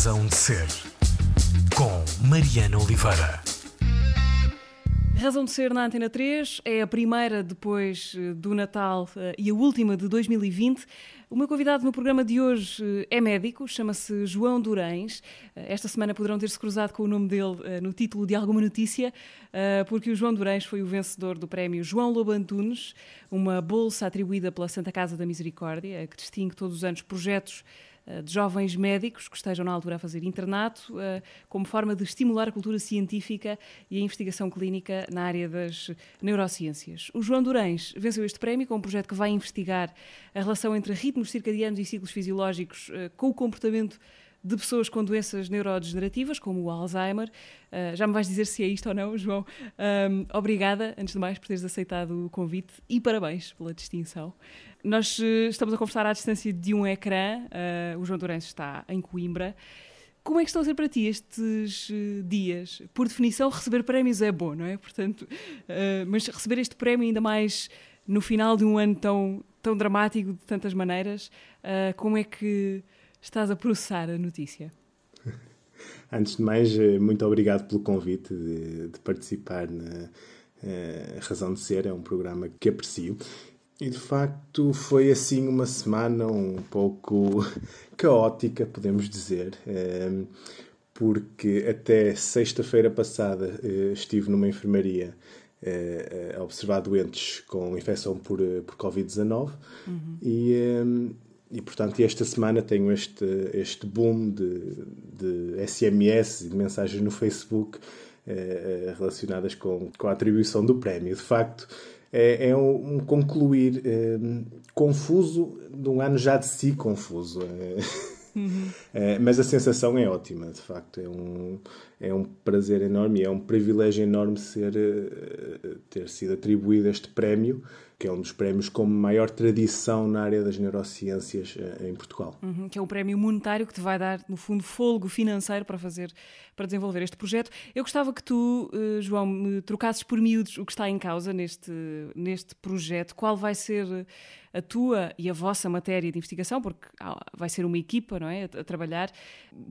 Razão de Ser, com Mariana Oliveira. Razão de Ser na Antena 3 é a primeira depois eh, do Natal eh, e a última de 2020. O meu convidado no programa de hoje eh, é médico, chama-se João Durães. Esta semana poderão ter-se cruzado com o nome dele no título de alguma notícia, porque o João Durães foi o vencedor do prémio João Lobo Antunes, uma bolsa atribuída pela Santa Casa da Misericórdia, que distingue todos os anos projetos de jovens médicos que estejam na altura a fazer internato, eh, como forma de estimular a cultura científica e a investigação clínica na área das neurociências. O João Durães venceu este prémio com um projeto que vai investigar a relação entre ritmos circadianos e ciclos fisiológicos eh, com o comportamento de pessoas com doenças neurodegenerativas, como o Alzheimer. Uh, já me vais dizer se é isto ou não, João. Um, obrigada, antes de mais, por teres aceitado o convite e parabéns pela distinção. Nós uh, estamos a conversar à distância de um ecrã. Uh, o João Dourenço está em Coimbra. Como é que estão a ser para ti estes dias? Por definição, receber prémios é bom, não é? Portanto, mas receber este prémio ainda mais no final de um ano tão, tão dramático de tantas maneiras, como é que estás a processar a notícia? Antes de mais, eh, muito obrigado pelo convite de, de participar na uh, Razão de Ser, é um programa que aprecio. E de facto foi assim uma semana um pouco caótica, podemos dizer, uh, porque até sexta-feira passada estive numa enfermaria a observar doentes com infecção por, por Covid-19 uhum. e e portanto esta semana tenho este, este boom de, de SMS e de mensagens no Facebook eh, eh, relacionadas com, com a atribuição do prémio. De facto, é, é um, concluir eh, confuso de um ano já de si confuso. Uhum. mas a sensação é ótima, de facto. É um, é um prazer enorme e é um privilégio enorme ser, ter sido atribuído este prémio que é um dos prémios com maior tradição na área das neurociências eh, em Portugal. Uhum, que é um prémio monetário que te vai dar, no fundo, fôlego financeiro para fazer, para desenvolver este projeto. Eu gostava que tu, eh, João, me trocasses por miúdos o que está em causa neste, neste projeto. Qual vai ser a tua e a vossa matéria de investigação, porque vai ser uma equipa, não é, a, a trabalhar.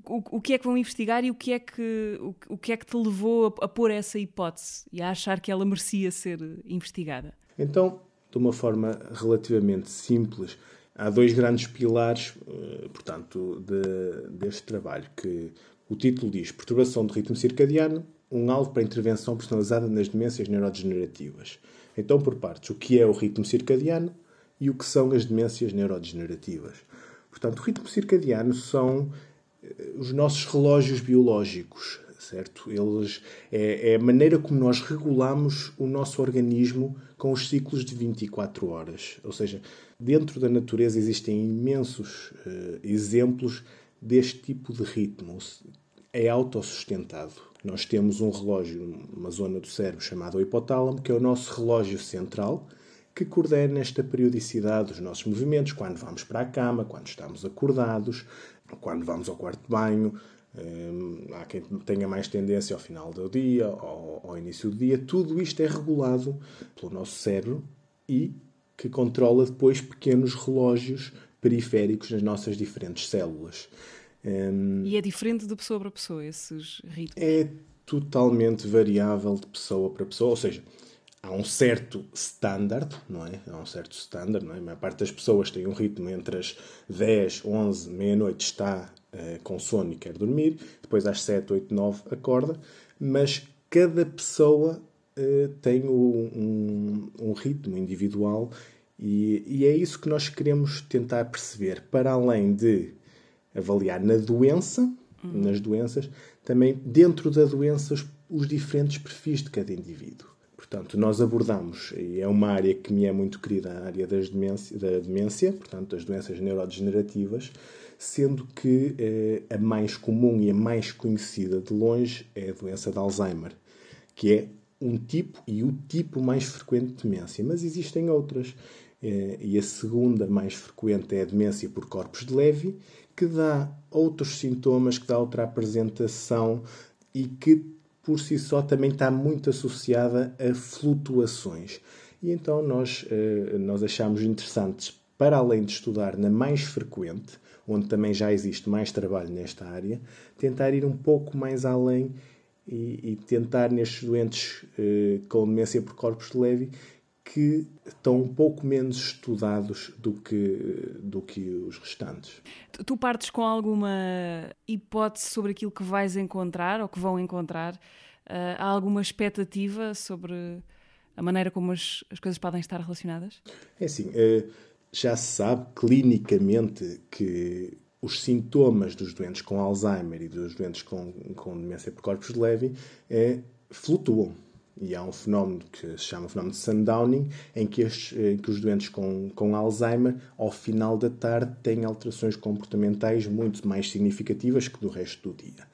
O, o, que é que vão investigar e o que é que, o, o que, é que te levou a, a pôr essa hipótese e a achar que ela merecia ser investigada? Então, de uma forma relativamente simples. Há dois grandes pilares, eh, portanto, de, deste trabalho, que o título diz Perturbação do ritmo circadiano, um alvo para intervenção personalizada nas demências neurodegenerativas. Então, por partes, o que é o ritmo circadiano e o que são as demências neurodegenerativas. Portanto, o ritmo circadiano são eh, os nossos relógios biológicos, certo? Eles é, é, a maneira como nós regulamos o nosso organismo com os ciclos de 24 horas. Ou seja, dentro da natureza existem imensos uh, exemplos deste tipo de ritmo. É autossustentado. Nós temos um relógio, uma zona do cérebro chamada hipotálamo, que é o nosso relógio central, que coordena esta periodicidade dos nossos movimentos, quando vamos para a cama, quando estamos acordados, quando vamos ao quarto de banho, Hum, há quem tenha mais tendência ao final do dia, ao, ao início do dia. Tudo isto é regulado pelo nosso cérebro e que controla depois pequenos relógios periféricos nas nossas diferentes células. Um, e é diferente de pessoa para pessoa esses ritmos? É totalmente variável de pessoa para pessoa, ou seja, há um certo standard, não é? Há um certo standard, não é? A maior parte das pessoas tem um ritmo entre as 10, 11, meia-noite está uh, com sono e quer dormir, depois às 7, 8, 9 acorda, mas cada pessoa uh, tem um, um, ritmo individual e, e é isso que nós queremos tentar perceber, para além de avaliar na doença, uhum. nas doenças, também dentro da doença os, os diferentes perfis de cada indivíduo. Portanto, nós abordamos, e é uma área que me é muito querida, a área das demência, da demência, portanto, das doenças neurodegenerativas, sendo que eh, a mais comum e a mais conhecida de longe é a doença de Alzheimer, que é um tipo e o tipo mais frequente de demência, mas existem outras. Eh, e a segunda mais frequente é a demência por corpos de Levy, que dá outros sintomas, que dá outra apresentação e que por si só também está muito associada a flutuações. E então nós, eh, nós achamos interessantes, para além de estudar na mais frequente, onde também já existe mais trabalho nesta área, tentar ir um pouco mais além e, e tentar nestes doentes eh, com demência por corpos de Levy que estão um pouco menos estudados do que, do que os restantes. Tu partes com alguma hipótese sobre aquilo que vais encontrar ou que vão encontrar? Uh, há alguma expectativa sobre a maneira como as, as coisas podem estar relacionadas? É assim, uh, já se sabe clinicamente que os sintomas dos doentes com Alzheimer e dos doentes com, com demência por corpos de Levy é, flutuam. E há um fenómeno que se chama fenómeno de sundowning, em que, estes, que os doentes com, com Alzheimer, ao final da tarde, têm alterações comportamentais muito mais significativas que do resto do dia.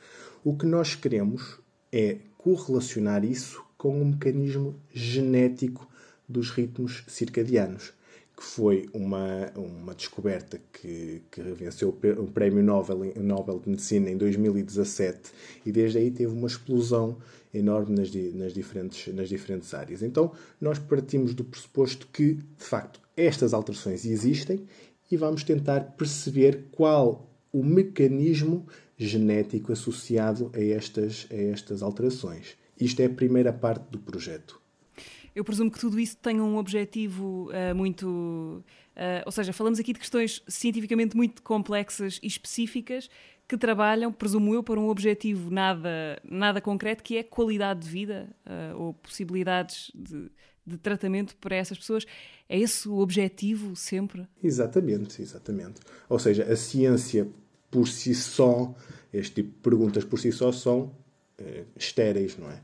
O que nós queremos é correlacionar isso com um mecanismo genético dos ritmos circadianos que foi uma, uma descoberta que, que venceu o Prémio Nobel, Nobel de Medicina em 2017 e desde aí teve uma explosão enorme nas, nas, diferentes, nas diferentes áreas. Então, nós partimos do pressuposto que, de facto, estas alterações existem e vamos tentar perceber qual o mecanismo genético associado a estas, a estas alterações. Isto é a primeira parte do projeto. Eu presumo que tudo isso tenha um objetivo uh, muito. Uh, ou seja, falamos aqui de questões cientificamente muito complexas e específicas que trabalham, presumo eu, para um objetivo nada, nada concreto, que é qualidade de vida uh, ou possibilidades de, de tratamento para essas pessoas. É esse o objetivo sempre? Exatamente, exatamente. Ou seja, a ciência por si só, este tipo de perguntas por si só são estéreis, não é?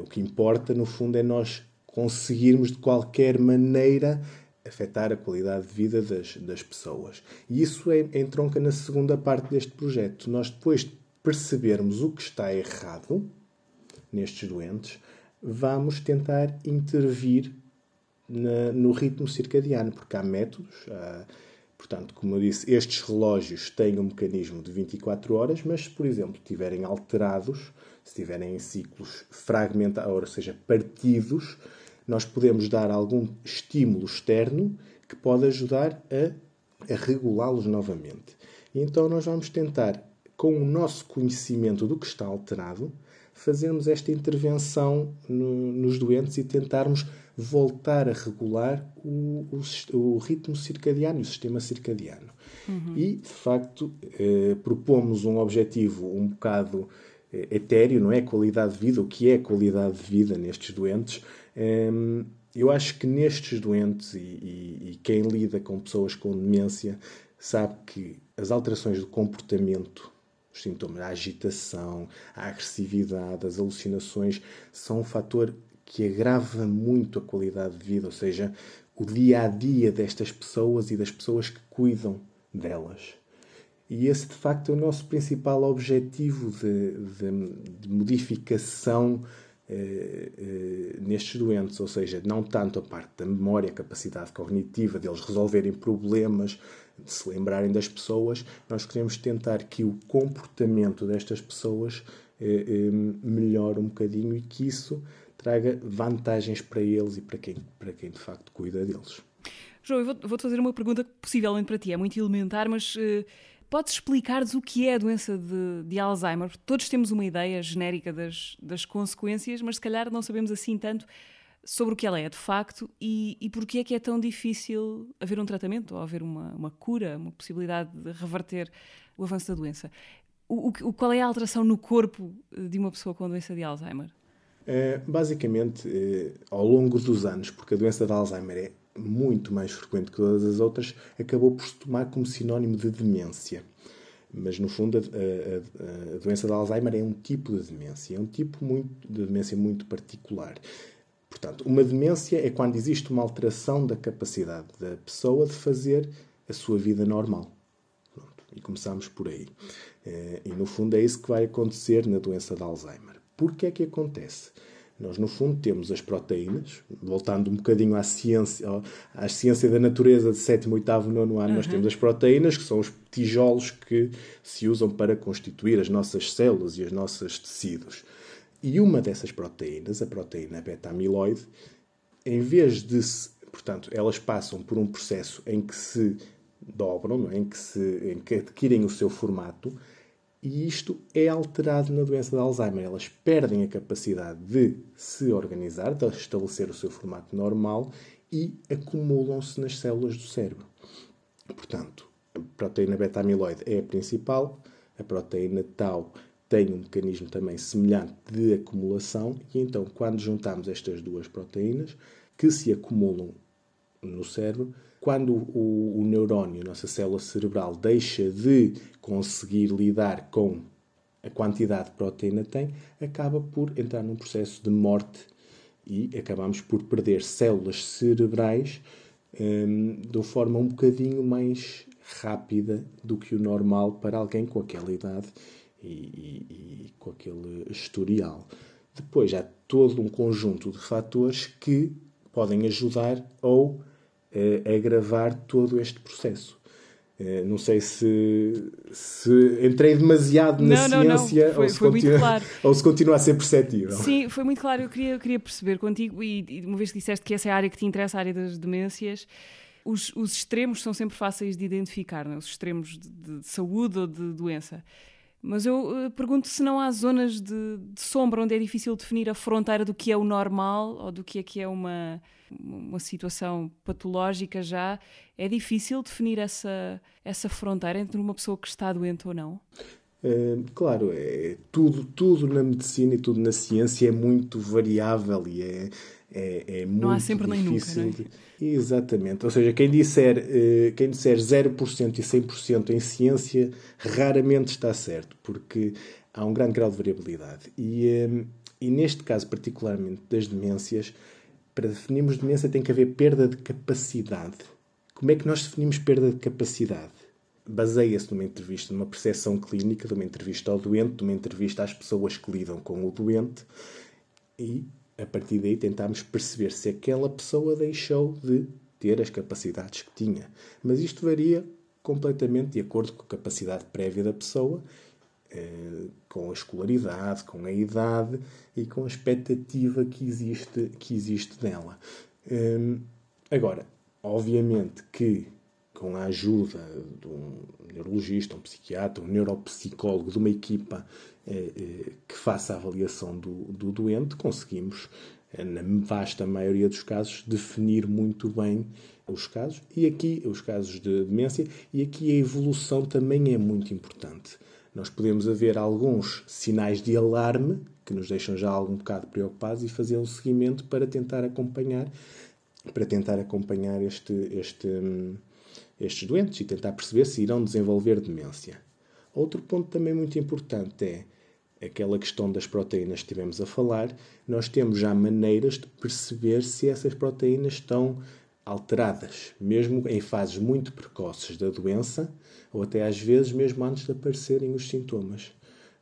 O que importa, no fundo, é nós conseguirmos de qualquer maneira afetar a qualidade de vida das, das pessoas. E isso é, entronca na segunda parte deste projeto. Nós depois de percebermos o que está errado nestes doentes, vamos tentar intervir na, no ritmo circadiano, porque há métodos. Há, portanto, como eu disse, estes relógios têm um mecanismo de 24 horas, mas se, por exemplo, estiverem alterados, se estiverem em ciclos fragmentados, ou seja, partidos, nós podemos dar algum estímulo externo que pode ajudar a, a regulá-los novamente. E então nós vamos tentar, com o nosso conhecimento do que está alterado, fazermos esta intervenção no, nos doentes e tentarmos voltar a regular o, o, o ritmo circadiano, o sistema circadiano. Uhum. E, de facto, eh, propomos um objetivo um bocado eh, etéreo, não é? Qualidade de vida, o que é qualidade de vida nestes doentes, eu acho que nestes doentes e, e, e quem lida com pessoas com demência sabe que as alterações do comportamento os sintomas, a agitação, a agressividade, as alucinações, são um fator que agrava muito a qualidade de vida, ou seja, o dia a dia destas pessoas e das pessoas que cuidam delas. E esse, de facto, é o nosso principal objetivo de, de, de modificação nestes doentes, ou seja, não tanto a parte da memória, a capacidade cognitiva deles resolverem problemas, de se lembrarem das pessoas, nós queremos tentar que o comportamento destas pessoas eh, melhore um bocadinho e que isso traga vantagens para eles e para quem, para quem de facto cuida deles. João, eu vou-te fazer uma pergunta que possivelmente para ti é muito elementar, mas Podes explicar-nos o que é a doença de, de, Alzheimer? Todos temos uma ideia genérica das, das, consequências, mas se calhar não sabemos assim tanto sobre o que ela é de facto e, e porque é que é tão difícil haver um tratamento ou haver uma, uma cura, uma possibilidade de reverter o avanço da doença. O, o, qual é a alteração no corpo de uma pessoa com doença de Alzheimer? É, basicamente, é, ao longo dos anos, porque a doença de Alzheimer é muito mais frequente que todas as outras, acabou por se tomar como sinónimo de demência. Mas, no fundo, a, a, a, doença de Alzheimer é um tipo de demência, é um tipo muito, de demência muito particular. Portanto, uma demência é quando existe uma alteração da capacidade da pessoa de fazer a sua vida normal. Pronto, e começamos por aí. Eh, e, no fundo, é isso que vai acontecer na doença de Alzheimer. Por que é que acontece? Nós, no fundo, temos as proteínas, voltando um bocadinho à ciência, à ciência da natureza de sétimo, oitavo, nono ano, uhum. nós temos as proteínas, que são os tijolos que se usam para constituir as nossas células e os nossos tecidos. E uma dessas proteínas, a proteína beta-amiloide, em vez de se, portanto, elas passam por um processo em que se dobram, em, que se, em que adquirem o seu formato, e isto é alterado na doença de Alzheimer. Elas perdem a capacidade de se organizar, de estabelecer o seu formato normal e acumulam-se nas células do cérebro. Portanto, a proteína beta-amiloide é a principal, a proteína tau tem um mecanismo também semelhante de acumulação, e então, quando juntamos estas duas proteínas, que se acumulam no cérebro, quando o, o neurónio, nossa célula cerebral, deixa de conseguir lidar com a quantidade de proteína que tem, acaba por entrar num processo de morte e acabamos por perder células cerebrais hum, de uma forma um bocadinho mais rápida do que o normal para alguém com aquela idade e, e, e com aquele historial. Depois há todo um conjunto de fatores que podem ajudar ou eh, agravar todo este processo. Eh, não sei se, se entrei demasiado na não, ciência não, não. Foi, ou, se continua, claro. ou se continua a ser perceptível. Sim, foi muito claro. Eu queria, eu queria perceber contigo, e, e uma vez que disseste que essa é a área que te interessa, a área das demências, os, os extremos são sempre fáceis de identificar, é? os extremos de, de, saúde ou de doença. Mas eu uh, pergunto se não há zonas de, de, sombra onde é difícil definir a fronteira do que é o normal ou do que é que é uma, uma situação patológica já. É difícil definir essa, essa fronteira entre uma pessoa que está doente ou não? É, claro, é, tudo, tudo na medicina e tudo na ciência é muito variável e é, é, é muito Não há sempre difícil. nem nunca, não é? Exatamente. Ou seja, quem disser, uh, quem disser 0% e 100% em ciência raramente está certo, porque há um grande grau de variabilidade. E, um, e neste caso, particularmente das demências, para definirmos demência tem que haver perda de capacidade. Como é que nós definimos perda de capacidade? Baseia-se numa entrevista, numa percepção clínica, de uma entrevista ao doente, de uma entrevista às pessoas que lidam com o doente e a partir daí tentámos perceber se aquela pessoa deixou de ter as capacidades que tinha. Mas isto varia completamente de acordo com a capacidade prévia da pessoa, eh, com a escolaridade, com a idade e com a expectativa que existe, que existe dela. Eh, agora, obviamente que com a ajuda de um neurologista, um psiquiatra, um neuropsicólogo, de uma equipa eh, eh, que faça a avaliação do, do doente, conseguimos, eh, na vasta maioria dos casos, definir muito bem os casos e aqui os casos de demência e aqui a evolução também é muito importante. Nós podemos haver alguns sinais de alarme que nos deixam já algum bocado preocupados e fazer um seguimento para tentar acompanhar para tentar acompanhar este, este, hum, estes doentes e tentar perceber se irão desenvolver demência. Outro ponto também muito importante é aquela questão das proteínas que estivemos a falar, nós temos já maneiras de perceber se essas proteínas estão alteradas, mesmo em fases muito precoces da doença, ou até às vezes mesmo antes de aparecerem os sintomas.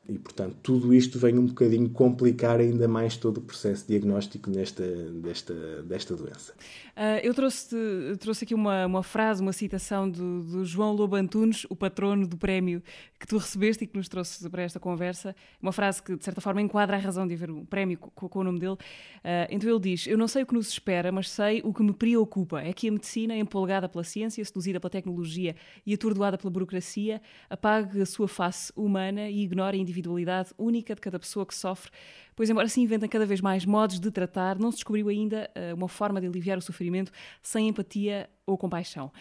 E, portanto, tudo isto vem um bocadinho complicar ainda mais todo o processo diagnóstico nesta, desta, desta doença. Uh, eu trouxe, trouxe aqui uma, uma frase, uma citação do, do, João Lobo Antunes, o patrono do prémio que tu recebeste e que nos trouxe para esta conversa. Uma frase que, de certa forma, enquadra a razão de haver um prémio com, com o nome dele. Uh, então ele diz: Eu não sei o que nos espera, mas sei o que me preocupa. É que a medicina, empolgada pela ciência, seduzida pela tecnologia e atordoada pela burocracia, apague a sua face humana e ignore a individualidade única de cada pessoa que sofre, pois, embora se inventem cada vez mais modos de tratar, não se descobriu ainda uh, uma forma de aliviar o sofrimento sem empatia ou compaixão.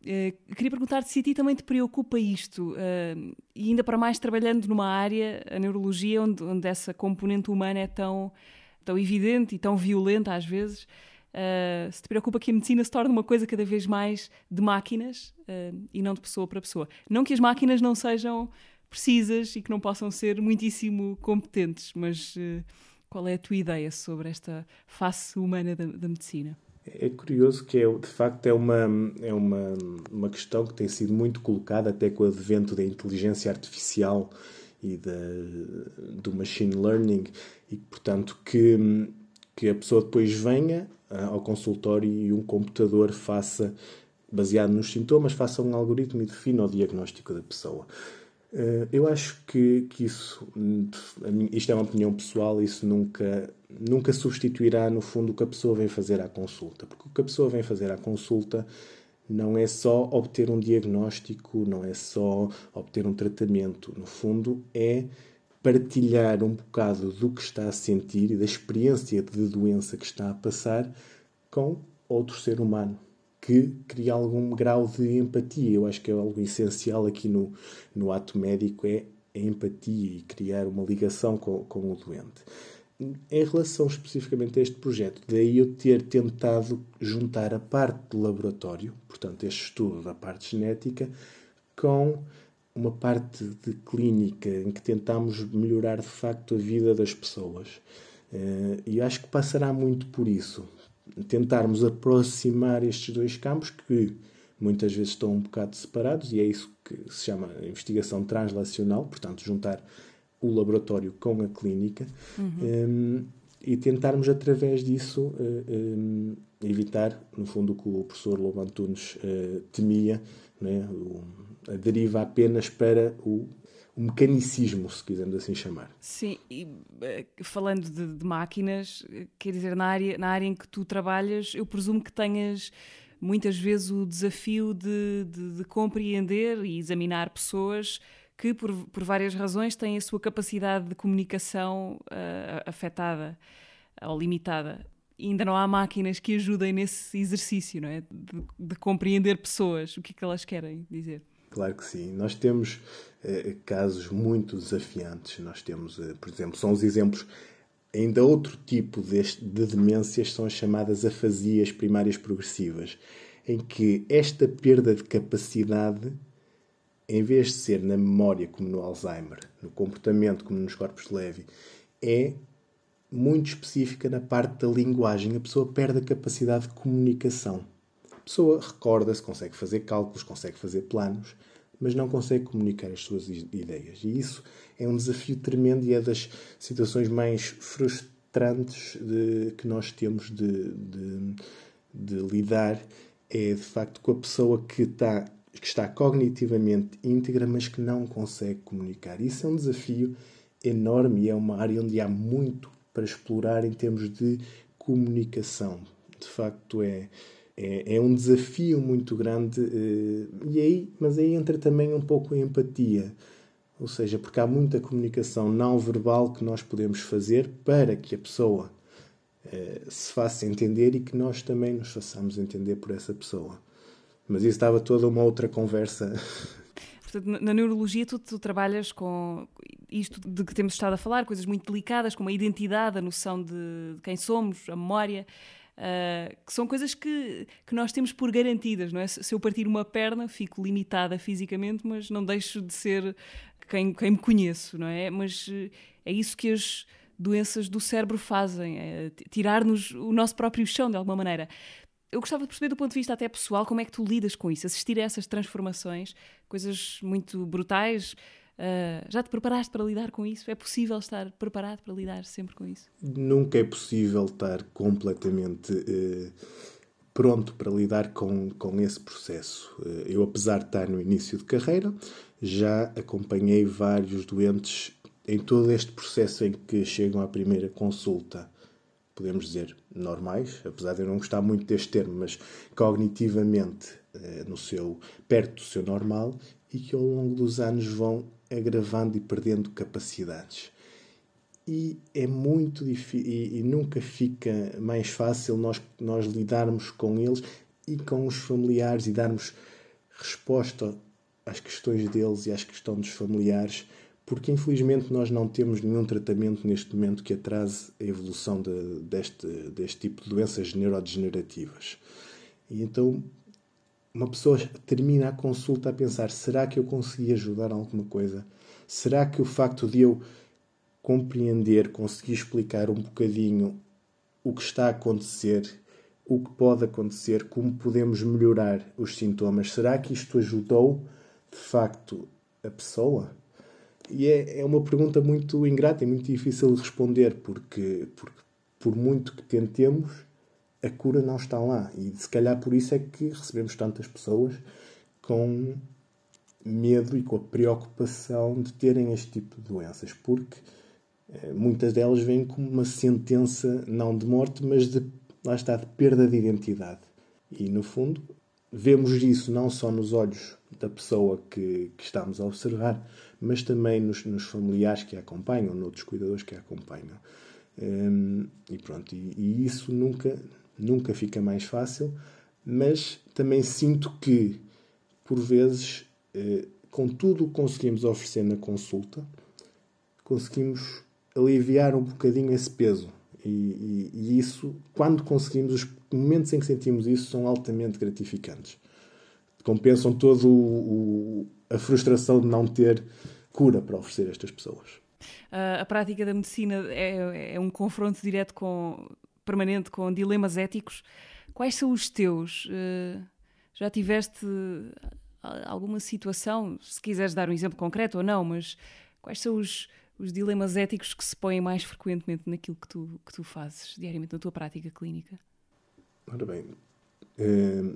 Uh, queria perguntar-te se a ti também te preocupa isto, uh, e ainda para mais trabalhando numa área, a neurologia, onde, onde essa componente humana é tão, tão evidente e tão violenta às vezes. Uh, se te preocupa que a medicina se torne uma coisa cada vez mais de máquinas e não de pessoa para pessoa. Não que as máquinas não sejam precisas e que não possam ser muitíssimo competentes, mas uh, qual é a tua ideia sobre esta face humana da, da medicina? É curioso que, é, de facto, é, uma, é uma, uma questão que tem sido muito colocada até com o advento da inteligência artificial e da, do machine learning e, portanto, que, que a pessoa depois venha ah, ao consultório e um computador faça, baseado nos sintomas, faça um algoritmo e defina o diagnóstico da pessoa. Uh, eu acho que, que isso, isto é uma opinião pessoal, isso nunca, nunca substituirá, no fundo, o que a pessoa vem fazer à consulta. Porque o que a pessoa vem fazer à consulta não é só obter um diagnóstico, não é só obter um tratamento. No fundo, é partilhar um bocado do que está a sentir e da experiência de doença que está a passar com outro ser humano que cria algum grau de empatia. Eu acho que é algo essencial aqui no, no ato médico é a empatia e criar uma ligação com, com o doente. Em relação especificamente a este projeto, daí eu ter tentado juntar a parte do laboratório, portanto, este estudo da parte genética, com uma parte de clínica em que tentamos melhorar de facto a vida das pessoas. Eh, e acho que passará muito por isso. Tentarmos aproximar estes dois campos que muitas vezes estão um bocado separados, e é isso que se chama investigação translacional, portanto, juntar o laboratório com a clínica uhum. um, e tentarmos, através disso, um, evitar, no fundo, o que o professor Lobo Antunes uh, temia, né? a deriva apenas para o mecanicismo, se quisermos assim chamar. Sim, e, falando de, de, máquinas, quer dizer, na área, na área em que tu trabalhas, eu presumo que tenhas muitas vezes o desafio de, de, de compreender e examinar pessoas que, por, por várias razões, têm a sua capacidade de comunicação uh, afetada ou limitada. E ainda não há máquinas que ajudem nesse exercício, não é? De, de, compreender pessoas, o que é que elas querem dizer. Claro que sim. Nós temos uh, casos muito desafiantes. Nós temos, uh, por exemplo, são os exemplos. Ainda outro tipo deste, de demências são as chamadas afasias primárias progressivas, em que esta perda de capacidade em vez de ser na memória como no Alzheimer, no comportamento como nos corpos de Levy, é muito específica na parte da linguagem. A pessoa perde a capacidade de comunicação. Pessoa recorda-se, consegue fazer cálculos, consegue fazer planos, mas não consegue comunicar as suas ideias. E isso é um desafio tremendo e é das situações mais frustrantes de, que nós temos de, de, de lidar. É de facto com a pessoa que está que está cognitivamente íntegra, mas que não consegue comunicar. Isso é um desafio enorme e é uma área onde há muito para explorar em termos de comunicação. De facto, é, é, é um desafio muito grande, eh, e aí, mas aí entra também um pouco a empatia. Ou seja, porque há muita comunicação não verbal que nós podemos fazer para que a pessoa eh, se faça entender e que nós também nos façamos entender por essa pessoa. Mas isso estava toda uma outra conversa. Portanto, na neurologia tu, tu, trabalhas com isto de que temos estado a falar, coisas muito delicadas, como a identidade, a noção de, de quem somos, a memória, uh, que são coisas que, que nós temos por garantidas, não é? Se eu partir uma perna, fico limitada fisicamente, mas não deixo de ser quem, quem me conheço, não é? Mas uh, é isso que as doenças do cérebro fazem, é tirar-nos o nosso próprio chão, de alguma maneira eu gostava de perceber do ponto de vista até pessoal como é que tu lidas com isso, assistir a essas transformações, coisas muito brutais. Uh, já te preparaste para lidar com isso? É possível estar preparado para lidar sempre com isso? Nunca é possível estar completamente uh, pronto para lidar com, com esse processo. Uh, eu, apesar de estar no início de carreira, já acompanhei vários doentes em todo este processo em que chegam à primeira consulta podemos dizer, normais, apesar de eu não gostar muito deste termo, mas cognitivamente eh, no seu, perto do seu normal e que ao longo dos anos vão agravando e perdendo capacidades. E é muito difícil e, e nunca fica mais fácil nós, nós lidarmos com eles e com os familiares e darmos resposta às questões deles e às questões dos familiares porque infelizmente nós não temos nenhum tratamento neste momento que atrase a evolução de, deste, deste tipo de doenças neurodegenerativas. E então uma pessoa termina a consulta a pensar: será que eu consegui ajudar alguma coisa? Será que o facto de eu compreender, conseguir explicar um bocadinho o que está a acontecer, o que pode acontecer, como podemos melhorar os sintomas, será que isto ajudou de facto a pessoa? E é, é uma pergunta muito ingrata e muito difícil de responder, porque, porque por muito que tentemos, a cura não está lá. E se calhar por isso é que recebemos tantas pessoas com medo e com a preocupação de terem este tipo de doenças, porque eh, muitas delas vêm como uma sentença não de morte, mas de lá está de perda de identidade. E no fundo vemos isso não só nos olhos da pessoa que, que estamos a observar, mas também nos, nos, familiares que a acompanham, noutros cuidadores que a acompanham. Um, e pronto, e, e, isso nunca, nunca fica mais fácil, mas também sinto que, por vezes, eh, com tudo o que conseguimos oferecer na consulta, conseguimos aliviar um bocadinho esse peso. E, e, e, isso, quando conseguimos, os momentos em que sentimos isso são altamente gratificantes. Compensam o, a frustração de não ter cura para oferecer a estas pessoas. Uh, a prática da medicina é, é, um confronto direto com permanente com dilemas éticos. Quais são os teus? Uh, já tiveste alguma situação, se quiseres dar um exemplo concreto ou não, mas quais são os, os dilemas éticos que se põem mais frequentemente naquilo que tu, que tu fazes diariamente na tua prática clínica? Ora bem, eh,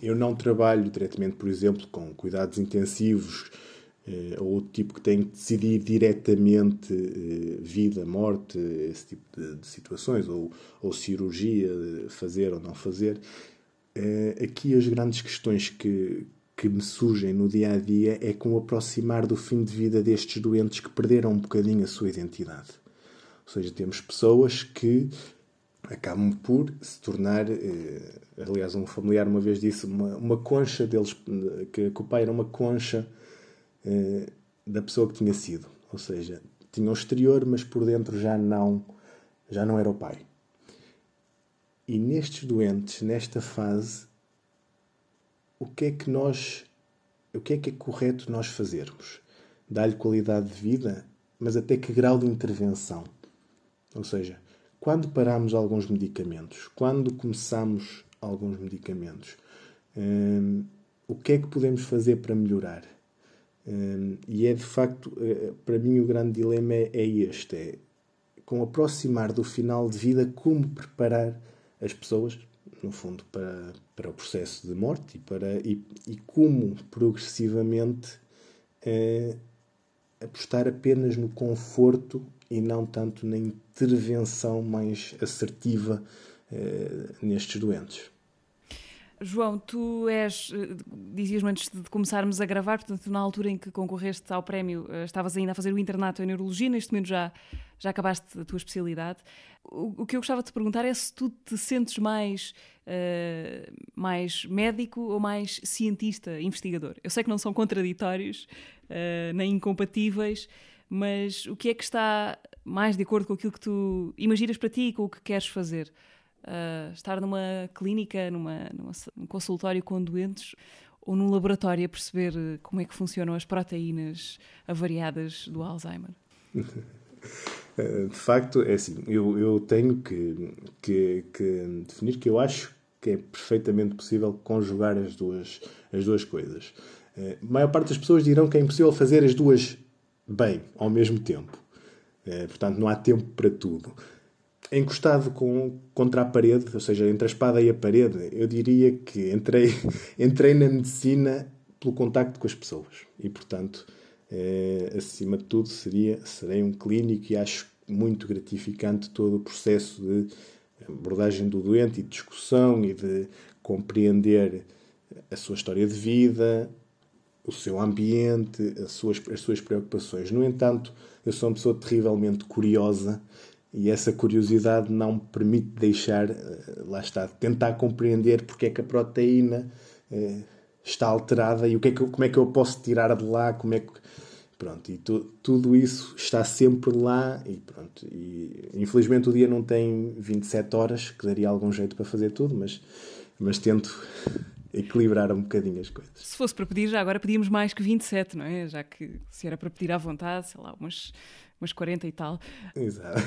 eu não trabalho diretamente, por exemplo, com cuidados intensivos eh, ou outro tipo que tem que decidir diretamente eh, vida, morte, esse tipo de, de situações, ou, ou, cirurgia, fazer ou não fazer. Aqui as grandes questões que, que me surgem no dia a dia é com o aproximar do fim de vida destes doentes que perderam um bocadinho a sua identidade. Ou seja, temos pessoas que acabam por se tornar, eh, aliás, um familiar uma vez disse, uma, uma concha deles, que, que o pai era uma concha eh, da pessoa que tinha sido. Ou seja, tinha o exterior, mas por dentro já não, já não era o pai. E nestes doentes, nesta fase, o que é que nós, o que é que é correto nós fazermos? Dar-lhe qualidade de vida, mas até que grau de intervenção? Ou seja, quando paramos alguns medicamentos, quando começamos alguns medicamentos, hum, o que é que podemos fazer para melhorar? Hum, e é de facto, eh, para mim, o grande dilema é, é este: é com o aproximar do final de vida, como preparar as pessoas no fundo, para, para o processo de morte e, para, e, e como progressivamente é, apostar apenas no conforto e não tanto na intervenção mais assertiva é, nestes doentes. João, tu és, eh, dizias-me antes de começarmos a gravar, portanto, na altura em que concorreste ao prémio, eh, estavas ainda a fazer o internato em neurologia, neste momento já, já acabaste a tua especialidade. O, o que eu gostava de te perguntar é se tu te sentes mais, uh, mais médico ou mais cientista, investigador. Eu sei que não são contraditórios, uh, nem incompatíveis, mas o que é que está mais de acordo com aquilo que tu imaginas para ti e com o que queres fazer? Uh, estar numa clínica, numa, numa, num consultório com doentes ou num laboratório a perceber eh, como é que funcionam as proteínas avariadas do Alzheimer? Eh, de facto, é assim, eu, eu tenho que, que, que, definir que eu acho que é perfeitamente possível conjugar as duas, as duas coisas. A maior parte das pessoas dirão que é impossível fazer as duas bem, ao mesmo tempo. Portanto, não há tempo para tudo encostado com, contra a parede, ou seja, entre a espada e a parede, eu diria que entrei, entrei na medicina pelo contacto com as pessoas. E, portanto, eh, acima de tudo, seria, serei um clínico e acho muito gratificante todo o processo de abordagem do doente e discussão e de compreender a sua história de vida, o seu ambiente, as suas, as suas preocupações. No entanto, eu sou uma pessoa terrivelmente curiosa e essa curiosidade não me permite deixar, eh, lá está, tentar compreender porque é que a proteína eh, está alterada e o que é que, como é que eu posso tirar de lá, como é que... Pronto, e tu, tudo isso está sempre lá e pronto. E, infelizmente o dia não tem 27 horas, que daria algum jeito para fazer tudo, mas, mas tento equilibrar um bocadinho as coisas. Se fosse para pedir, já agora pedíamos mais que 27, não é? Já que se era para pedir à vontade, sei lá, umas umas 40 e tal. Exato.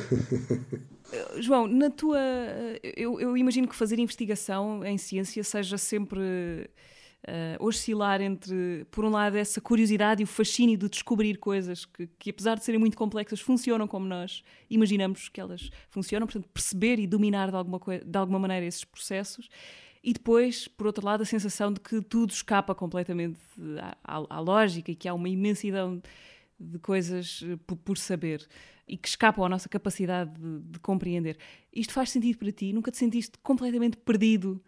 Eh, João, na tua. Eu, eu, imagino que fazer investigação em ciência seja sempre uh, oscilar entre, por um lado, essa curiosidade e o fascínio de descobrir coisas que, que, apesar de serem muito complexas, funcionam como nós imaginamos que elas funcionam, portanto, perceber e dominar de alguma, de alguma maneira esses processos. E depois, por outro lado, a sensação de que tudo escapa completamente à, à, à lógica e que há uma imensidão de coisas eh, por, por, saber e que escapam à nossa capacidade de, de, compreender. Isto faz sentido para ti? Nunca te sentiste completamente perdido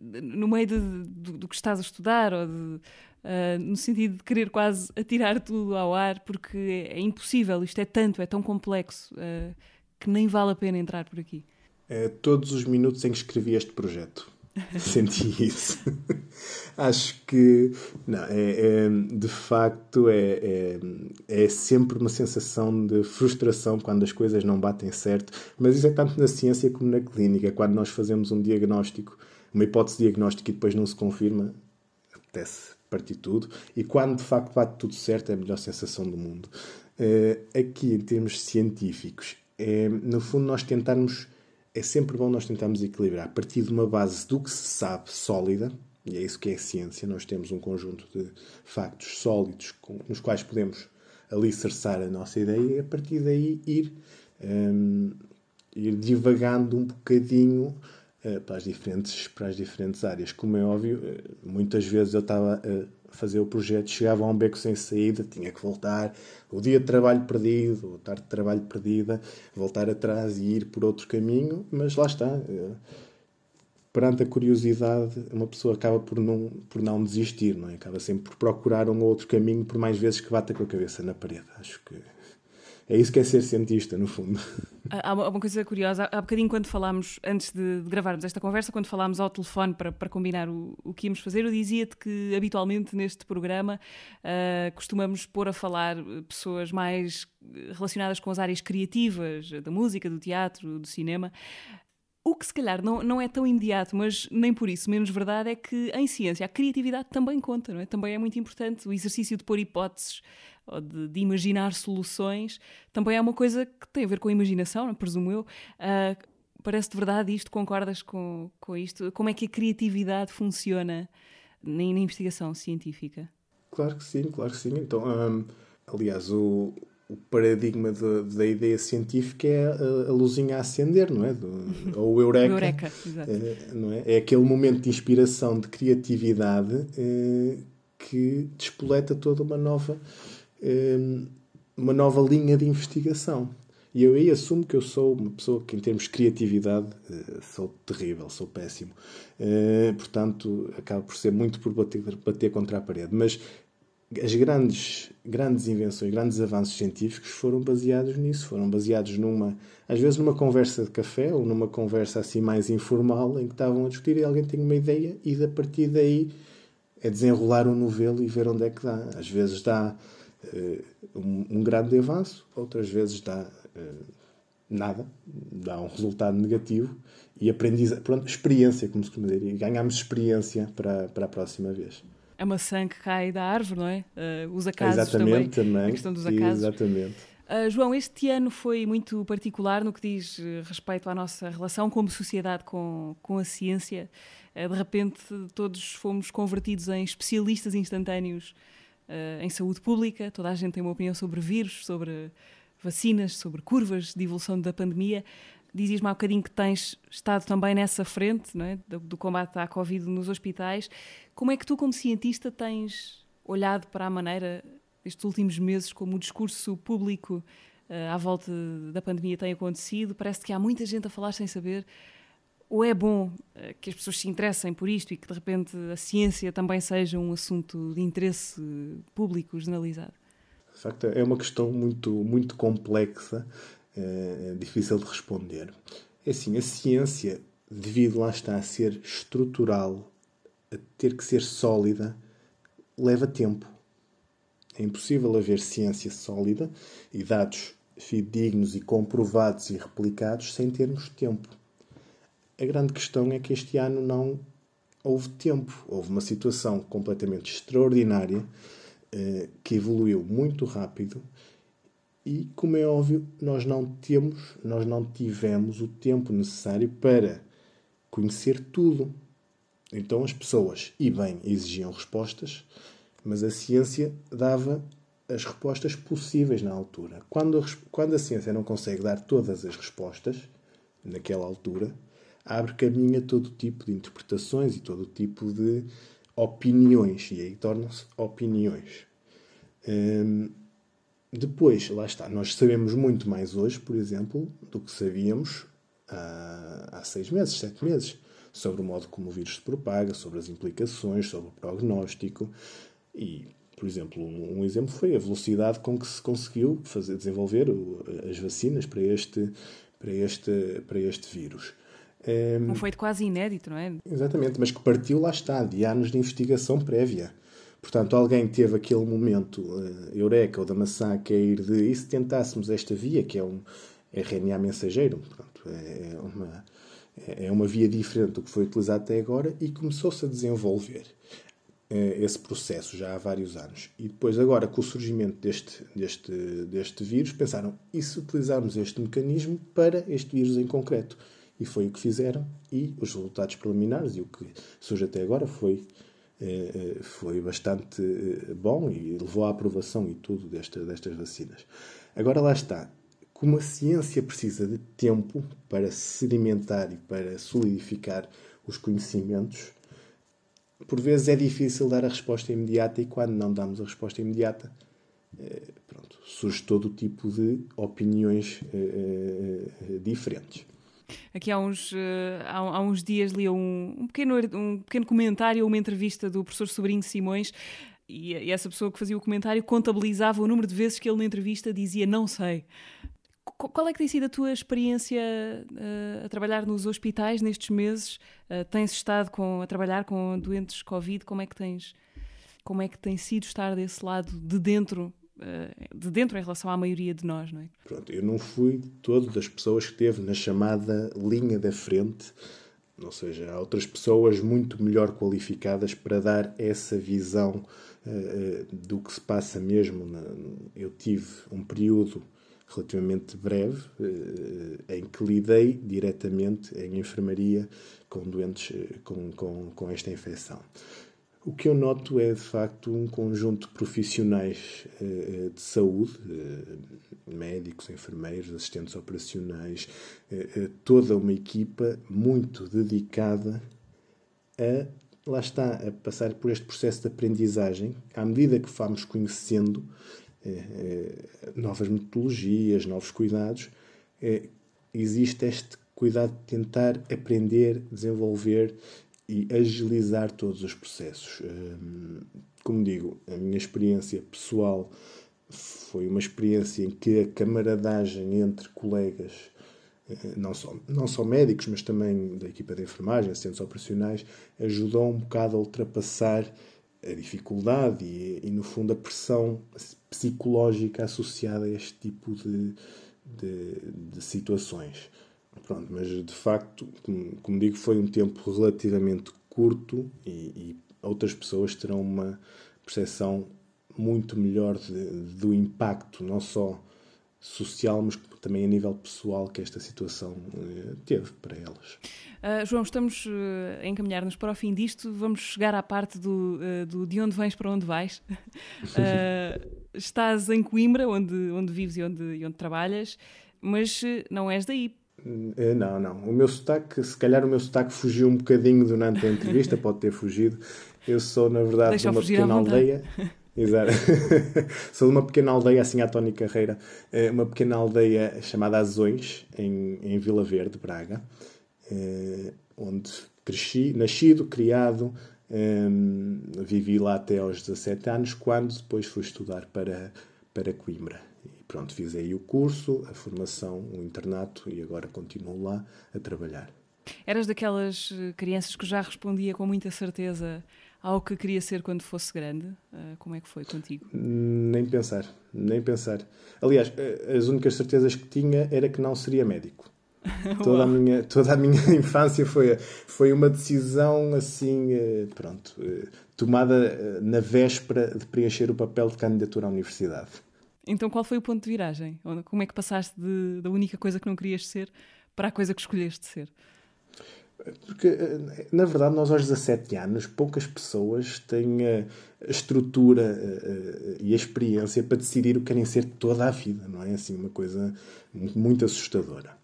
no meio de, do, do, que estás a estudar ou de, uh, no sentido de querer quase atirar tudo ao ar porque é, impossível, isto é tanto, é tão complexo uh, que nem vale a pena entrar por aqui. É, todos os minutos em que escrevi este projeto senti isso. Acho que não, é, é de facto é, é, é, sempre uma sensação de frustração quando as coisas não batem certo, mas isso é tanto na ciência como na clínica. Quando nós fazemos um diagnóstico, uma hipótese diagnóstica e depois não se confirma, apetece partir tudo. E quando de facto bate tudo certo, é a melhor sensação do mundo. Uh, aqui, em termos científicos, é no fundo nós tentarmos é sempre bom nós tentarmos equilibrar a partir de uma base do que se sabe sólida, e é isso que é a ciência, nós temos um conjunto de factos sólidos com, nos quais podemos alicerçar a nossa ideia e a partir daí ir, um, ir divagando um bocadinho uh, para, as diferentes, para as diferentes áreas. Como é óbvio, uh, muitas vezes eu estava uh, fazer o projeto, chegava a um beco sem saída, tinha que voltar, o dia de trabalho perdido, ou tarde de trabalho perdida, voltar atrás e ir por outro caminho, mas lá está. Eh, perante a curiosidade, uma pessoa acaba por não, por não desistir, não é? Acaba sempre por procurar um ou outro caminho, por mais vezes que bata com a cabeça na parede. Acho que é isso que é ser cientista, no fundo. Há uma coisa curiosa. Há bocadinho, quando falámos, antes de, de gravarmos esta conversa, quando falámos ao telefone para, para combinar o, o que íamos fazer, eu dizia-te que habitualmente neste programa uh, costumamos pôr a falar pessoas mais relacionadas com as áreas criativas, da música, do teatro, do cinema. O que se calhar não, não é tão imediato, mas nem por isso menos verdade é que em ciência a criatividade também conta, não é? Também é muito importante o exercício de pôr hipóteses ou de, de imaginar soluções também é uma coisa que tem a ver com a imaginação, não, é? presumo eu. Uh, parece de verdade isto? Concordas com, com isto? Como é que a criatividade funciona na, na investigação científica? Claro que sim, claro que sim. Então, um, aliás, o, o paradigma da ideia científica é a, a, luzinha a acender, não é? Do, ou o eureka. eureka é, não é? é aquele momento de inspiração, de criatividade é, que despoleta toda uma nova, uma nova linha de investigação. E eu aí assumo que eu sou uma pessoa que, em termos de criatividade, eh, sou terrível, sou péssimo. portanto, acabo por ser muito por bater, bater contra a parede. Mas as grandes, grandes invenções, grandes avanços científicos foram baseados nisso, foram baseados numa, às vezes numa conversa de café ou numa conversa assim mais informal em que estavam a discutir e alguém tem uma ideia e a partir daí é desenrolar um novelo e ver onde é que dá. Às vezes dá um, um, grande avanço, outras vezes dá uh, nada, dá um resultado negativo e aprendizagem, pronto, experiência, como se costuma dizer, e ganhamos experiência para, para a próxima vez a maçã que cai da árvore, não é? Uh, os acasos Exatamente, também, também. A questão dos acasos. Exatamente. Uh, João, este ano foi muito particular no que diz eh, respeito à nossa relação como sociedade com, com a ciência. Uh, de repente, todos fomos convertidos em especialistas instantâneos uh, em saúde pública. Toda a gente tem uma opinião sobre vírus, sobre vacinas, sobre curvas de evolução da pandemia. Dizias-me há bocadinho que tens estado também nessa frente é? do, do combate à Covid nos hospitais. Como é que tu, como cientista, tens olhado para a maneira, estes últimos meses, como o discurso público uh, à volta da pandemia tem acontecido? Parece que há muita gente a falar sem saber. Ou é bom uh, que as pessoas se interessem por isto e que, de repente, a ciência também seja um assunto de interesse público generalizado? De facto, é uma questão muito, muito complexa é, difícil de responder. É assim, a ciência, devido lá está a ser estrutural, a ter que ser sólida, leva tempo. É impossível haver ciência sólida e dados fidedignos e comprovados e replicados sem termos tempo. A grande questão é que este ano não houve tempo. Houve uma situação completamente extraordinária eh, que evoluiu muito rápido e, como é óbvio, nós não temos, nós não tivemos o tempo necessário para conhecer tudo. Então as pessoas, e bem, exigiam respostas, mas a ciência dava as respostas possíveis na altura. Quando a, quando a ciência não consegue dar todas as respostas, naquela altura, abre caminho a todo tipo de interpretações e todo tipo de opiniões, e aí tornam-se opiniões. Hum, depois, lá está, nós sabemos muito mais hoje, por exemplo, do que sabíamos há, há seis meses, sete meses. sobre o modo como o vírus se propaga, sobre as implicações, sobre o prognóstico e, por exemplo, um, exemplo foi a velocidade com que se conseguiu fazer, desenvolver as vacinas para este, para este, para este vírus. Um feito quase inédito, não é? Exatamente, mas que partiu, lá está, de anos de investigação prévia. Portanto, alguém teve aquele momento uh, eureka ou da maçã que é ir de e se tentássemos esta via, que é um RNA mensageiro, portanto, é, é uma, é uma via diferente do que foi utilizado até agora e começou-se a desenvolver uh, esse processo já há vários anos. E depois, agora, com o surgimento deste, deste, deste vírus, pensaram, e se utilizarmos este mecanismo para este vírus em concreto? E foi o que fizeram e os resultados preliminares e o que surge até agora foi, eh, eh, foi bastante eh, bom e levou à aprovação e tudo desta, destas vacinas. Agora lá está. Como a ciência precisa de tempo para sedimentar e para solidificar os conhecimentos, por vezes é difícil dar a resposta imediata e quando não damos a resposta imediata, pronto, surge todo tipo de opiniões diferentes. Aqui há uns, uh, há, há, uns dias li um, um, pequeno, um pequeno comentário, uma entrevista do professor Sobrinho Simões, e, essa pessoa que fazia o comentário contabilizava o número de vezes que ele na entrevista dizia não sei. Qual é que tem sido a tua experiência uh, a trabalhar nos hospitais nestes meses? Uh, tens estado com, a trabalhar com doentes Covid? Como é que tens, como é que tem sido estar desse lado de dentro eh, de dentro em relação à maioria de nós, não é? Pronto, eu não fui todo das pessoas que esteve na chamada linha da frente, ou seja, há outras pessoas muito melhor qualificadas para dar essa visão uh, do que se passa mesmo. Eu tive um período relativamente breve uh, em que lidei diretamente em enfermaria com doentes com, com, com esta infecção. O que eu noto é, de facto, um conjunto de profissionais uh, de saúde, uh, médicos, enfermeiros, assistentes operacionais, uh, toda uma equipa muito dedicada a, lá está, a passar por este processo de aprendizagem, à medida que vamos conhecendo novas metodologias, novos cuidados, existe este cuidado de tentar aprender, desenvolver e agilizar todos os processos. Como digo, a minha experiência pessoal foi uma experiência em que a camaradagem entre colegas, eh, não só, não só médicos, mas também da equipa de enfermagem, assistentes operacionais, ajudou um bocado a ultrapassar a dificuldade e, e no fundo, a pressão psicológica associada a este tipo de, de, de situações. Pronto, mas de facto, como, como, digo, foi um tempo relativamente curto e, e outras pessoas terão uma percepção muito melhor de, do impacto, não só social, mas também a nível pessoal que esta situação eh, teve para elas. Uh, João, estamos uh, a encaminhar-nos para o fim disto. Vamos chegar à parte do, uh, do de onde vens para onde vais. estás em Coimbra, onde, onde vives e onde, e onde trabalhas, mas não és daí. Eh, não, não. O meu sotaque, se calhar o meu sotaque fugiu um bocadinho durante a entrevista, pode ter fugido. Eu sou, na verdade, Deixa de uma pequena aldeia. Exato. sou de uma pequena aldeia, assim à Tony Carreira, eh, uma pequena aldeia chamada Azões, em, em Vila Verde, Braga, eh, onde cresci, nascido, criado, vivi lá até aos 17 anos, quando depois fui estudar para, para Coimbra pronto, fiz aí o curso, a formação, o internato e agora continuo lá a trabalhar. Eras daquelas eh, crianças que já respondia com muita certeza ao que queria ser quando fosse grande? Uh, como é que foi contigo? Nem pensar, nem pensar. Aliás, eh, as únicas certezas que tinha era que não seria médico. toda, a minha, toda a minha infância foi, foi uma decisão assim, pronto, tomada na véspera de preencher o papel de candidatura à universidade. Então qual foi o ponto de viragem? Como é que passaste de, da única coisa que não querias ser para a coisa que escolheste ser? Porque, na verdade, nós aos 17 anos, poucas pessoas têm a estrutura e a experiência para decidir o que querem ser toda a vida, não é? Assim, uma coisa muito assustadora.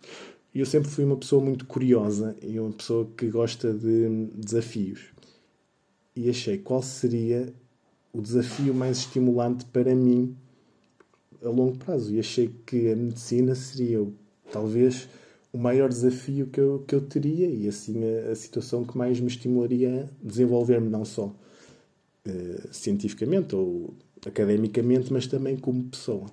Eu sempre fui uma pessoa muito curiosa e uma pessoa que gosta de desafios. E achei qual seria o desafio mais estimulante para mim a longo prazo e achei que a medicina seria talvez o maior desafio que eu, que eu teria e assim a, a situação que mais me estimularia a desenvolver-me não só uh, cientificamente ou academicamente, mas também como pessoa.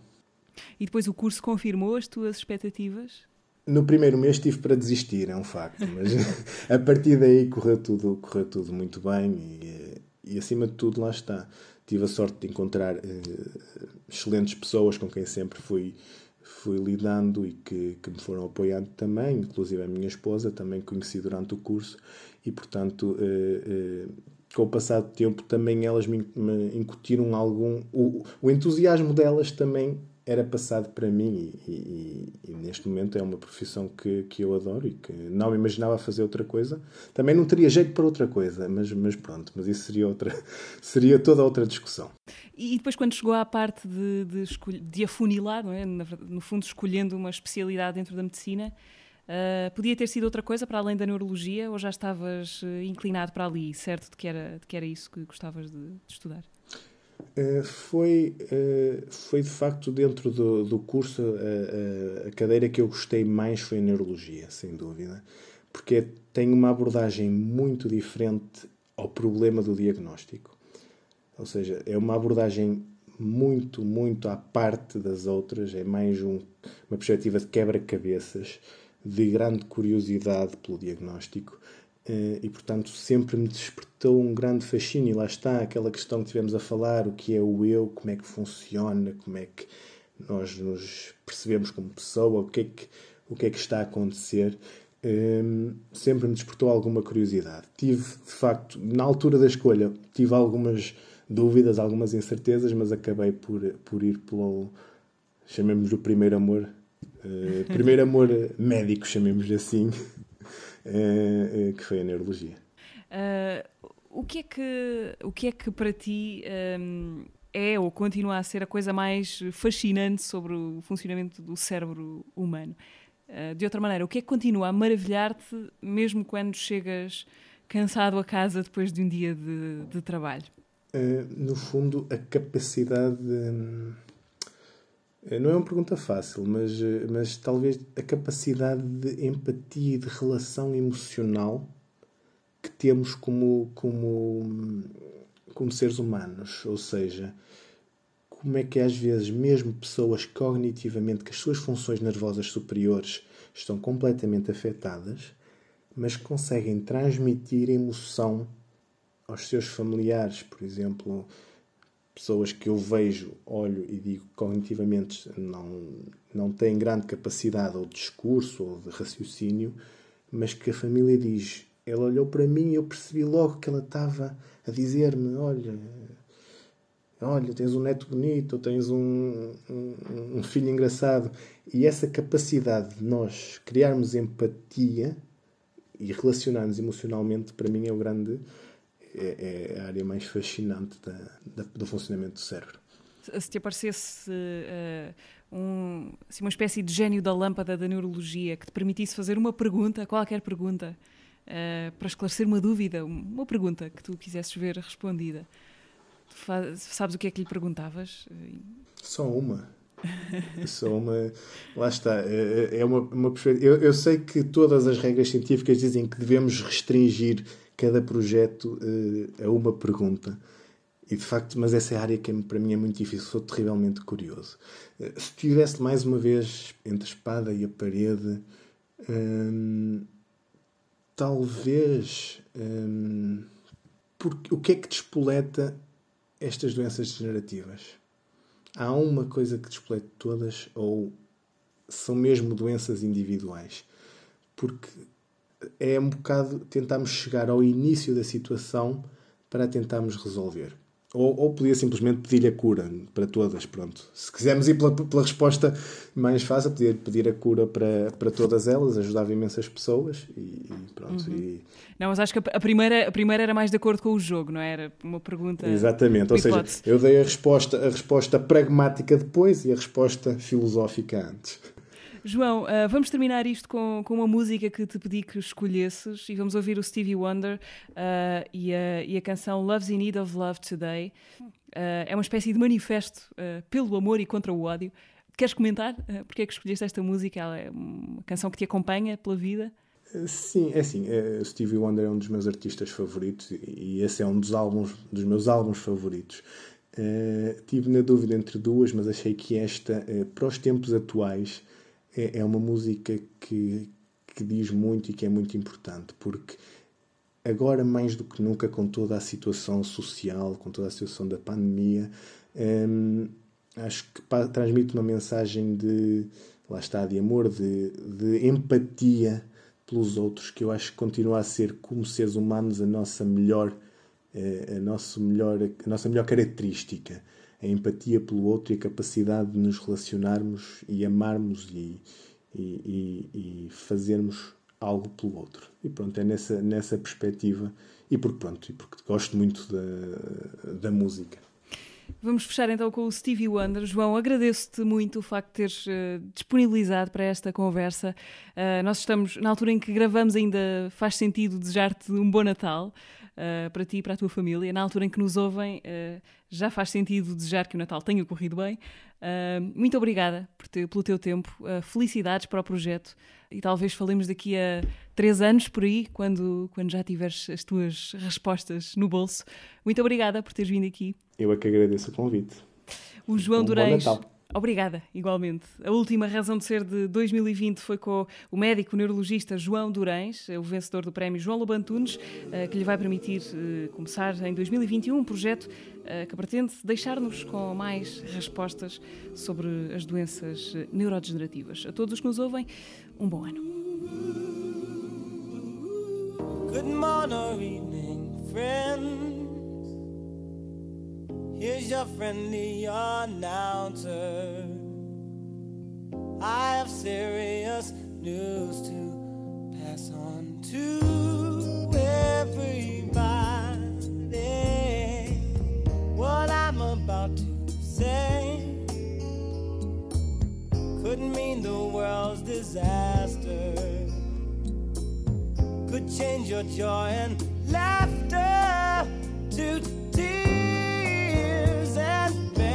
E depois o curso confirmou as tuas expectativas? No primeiro mês tive para desistir, é um facto, mas a partir daí correu tudo, correu tudo muito bem e, e acima de tudo lá está. Tive a sorte de encontrar uh, excelentes pessoas com quem sempre fui, fui lidando e que, que me foram apoiando também, inclusive a minha esposa também conheci durante o curso e portanto uh, uh, com o passar do tempo também elas me, me incutiram algum o, o entusiasmo delas também era passado para mim e, e, e, neste momento é uma profissão que, que eu adoro e que não me imaginava fazer outra coisa. Também não teria jeito para outra coisa, mas, mas pronto, mas isso seria, outra, seria toda outra discussão. E depois quando chegou à parte de, de, de afunilar, é? no fundo escolhendo uma especialidade dentro da medicina, uh, podia ter sido outra coisa para além da neurologia ou já estavas uh, inclinado para ali, certo de que era, de que era isso que gostavas de, de estudar? Uh, foi, uh, foi de facto dentro do, do curso a, a, cadeira que eu gostei mais foi a neurologia, sem dúvida, porque tem uma abordagem muito diferente ao problema do diagnóstico. Ou seja, é uma abordagem muito, muito à parte das outras, é mais um, uma perspectiva de quebra-cabeças, de grande curiosidade pelo diagnóstico eh, e, portanto, sempre me despertou um grande fascínio. E lá está aquela questão que tivemos a falar: o que é o eu, como é que funciona, como é que nós nos percebemos como pessoa, o que é que, o que, é que está a acontecer. Um, sempre me despertou alguma curiosidade. Tive, de facto, na altura da escolha, tive algumas dúvidas, algumas incertezas, mas acabei por, por ir pelo, chamemos-lhe o primeiro amor, uh, primeiro amor médico, chamemos-lhe assim, que foi a neurologia. Uh, o, que é que, o que é que para ti um, é ou continua a ser a coisa mais fascinante sobre o funcionamento do cérebro humano? Uh, de outra maneira, o que é que continua a maravilhar-te mesmo quando chegas cansado a casa depois de um dia de, de trabalho? no fundo, a capacidade. De eh, não é uma pergunta fácil, mas, eh, mas talvez a capacidade de empatia e de relação emocional que temos como, como, como seres humanos. Ou seja, como é que às vezes, mesmo pessoas cognitivamente, que as suas funções nervosas superiores estão completamente afetadas, mas conseguem transmitir emoção aos seus familiares, por exemplo pessoas que eu vejo, olho e digo cognitivamente não, não têm grande capacidade ou de discurso ou de raciocínio, mas que a família diz. Ela olhou para mim e eu percebi logo que ela estava a dizer-me: Olha, olha, tens um neto bonito, tens um, um, um filho engraçado. E essa capacidade de nós criarmos empatia e relacionarmos emocionalmente, para mim, é o grande é, é a área mais fascinante da, da, do funcionamento do cérebro. Se te aparecesse uh, um, assim, uma espécie de gênio da lâmpada da neurologia que te permitisse fazer uma pergunta, qualquer pergunta, uh, para esclarecer uma dúvida, uma pergunta que tu quisesses ver respondida, sabes o que é que lhe perguntavas? Só uma. Só uma. Lá está. É, é uma, uma eu, eu sei que todas as regras científicas dizem que devemos restringir cada projeto uh, a uma pergunta. E de facto, mas essa é a área que para mim é muito difícil, sou terrivelmente curioso. Uh, se tivesse mais uma vez entre a espada e a parede, hum, talvez. Hum, porque, o que é que despoleta estas doenças degenerativas? Há uma coisa que despoleta todas ou são mesmo doenças individuais? Porque é um bocado tentarmos chegar ao início da situação para tentarmos resolver. Ou, ou podia simplesmente pedir a cura para todas, pronto. Se quisermos ir pela, pela resposta mais fácil, podia pedir a cura para, para todas elas, ajudava imensas pessoas e, e pronto. Uhum. E... Não, mas acho que a primeira, a primeira era mais de acordo com o jogo, não é? era? Uma pergunta. Exatamente, ou seja, eu dei a resposta, a resposta pragmática depois e a resposta filosófica antes. João, uh, vamos terminar isto com, com uma música que te pedi que escolhesses e vamos ouvir o Stevie Wonder uh, e, a, e, a, canção Love's in Need of Love Today. Uh, é uma espécie de manifesto pelo amor e contra o ódio. Queres comentar uh, porque é que escolheste esta música? Ela é uma canção que te acompanha pela vida? Sim, é assim, uh, Stevie Wonder é um dos meus artistas favoritos e esse é um dos álbuns, dos meus álbuns favoritos. Uh, tive na dúvida entre duas, mas achei que esta, uh, para os tempos atuais, é, é, uma música que, que diz muito e que é muito importante, porque agora, mais do que nunca, com toda a situação social, com toda a situação da pandemia, um, acho que transmite uma mensagem de, lá está, de amor, de, de empatia pelos outros, que eu acho que continua a ser, como seres humanos, a nossa melhor, eh, a nossa melhor, a nossa melhor característica. A empatia pelo outro e a capacidade de nos relacionarmos e amarmos e, e, e, fazermos algo pelo outro. E pronto, é nessa, nessa perspectiva e porque pronto, e porque gosto muito da, da música. Vamos fechar então com o Stevie Wonder. João, agradeço-te muito o facto de teres uh, disponibilizado para esta conversa. Uh, nós estamos, na altura em que gravamos, ainda faz sentido desejar-te um bom Natal uh, para ti e para a tua família. Na altura em que nos ouvem, já faz sentido desejar que o Natal tenha corrido bem. muito obrigada te, pelo teu tempo. felicidades para o projeto e talvez falemos daqui a três anos por aí, quando, quando já tiveres as tuas respostas no bolso. Muito obrigada por teres vindo aqui. Eu é que agradeço o convite. O João um Durães. Obrigada, igualmente. A última razão de ser de 2020 foi com o médico neurologista João Durães, o vencedor do prémio João Lobantunes, eh, que lhe vai permitir eh, começar em 2021 um projeto eh, que pretende deixar-nos com mais respostas sobre as doenças neurodegenerativas. A todos os que nos ouvem, um bom ano. Good morning. Here's your friendly announcer. I have serious news to pass on to everybody. What I'm about to say could mean the world's disaster, could change your joy and laughter to and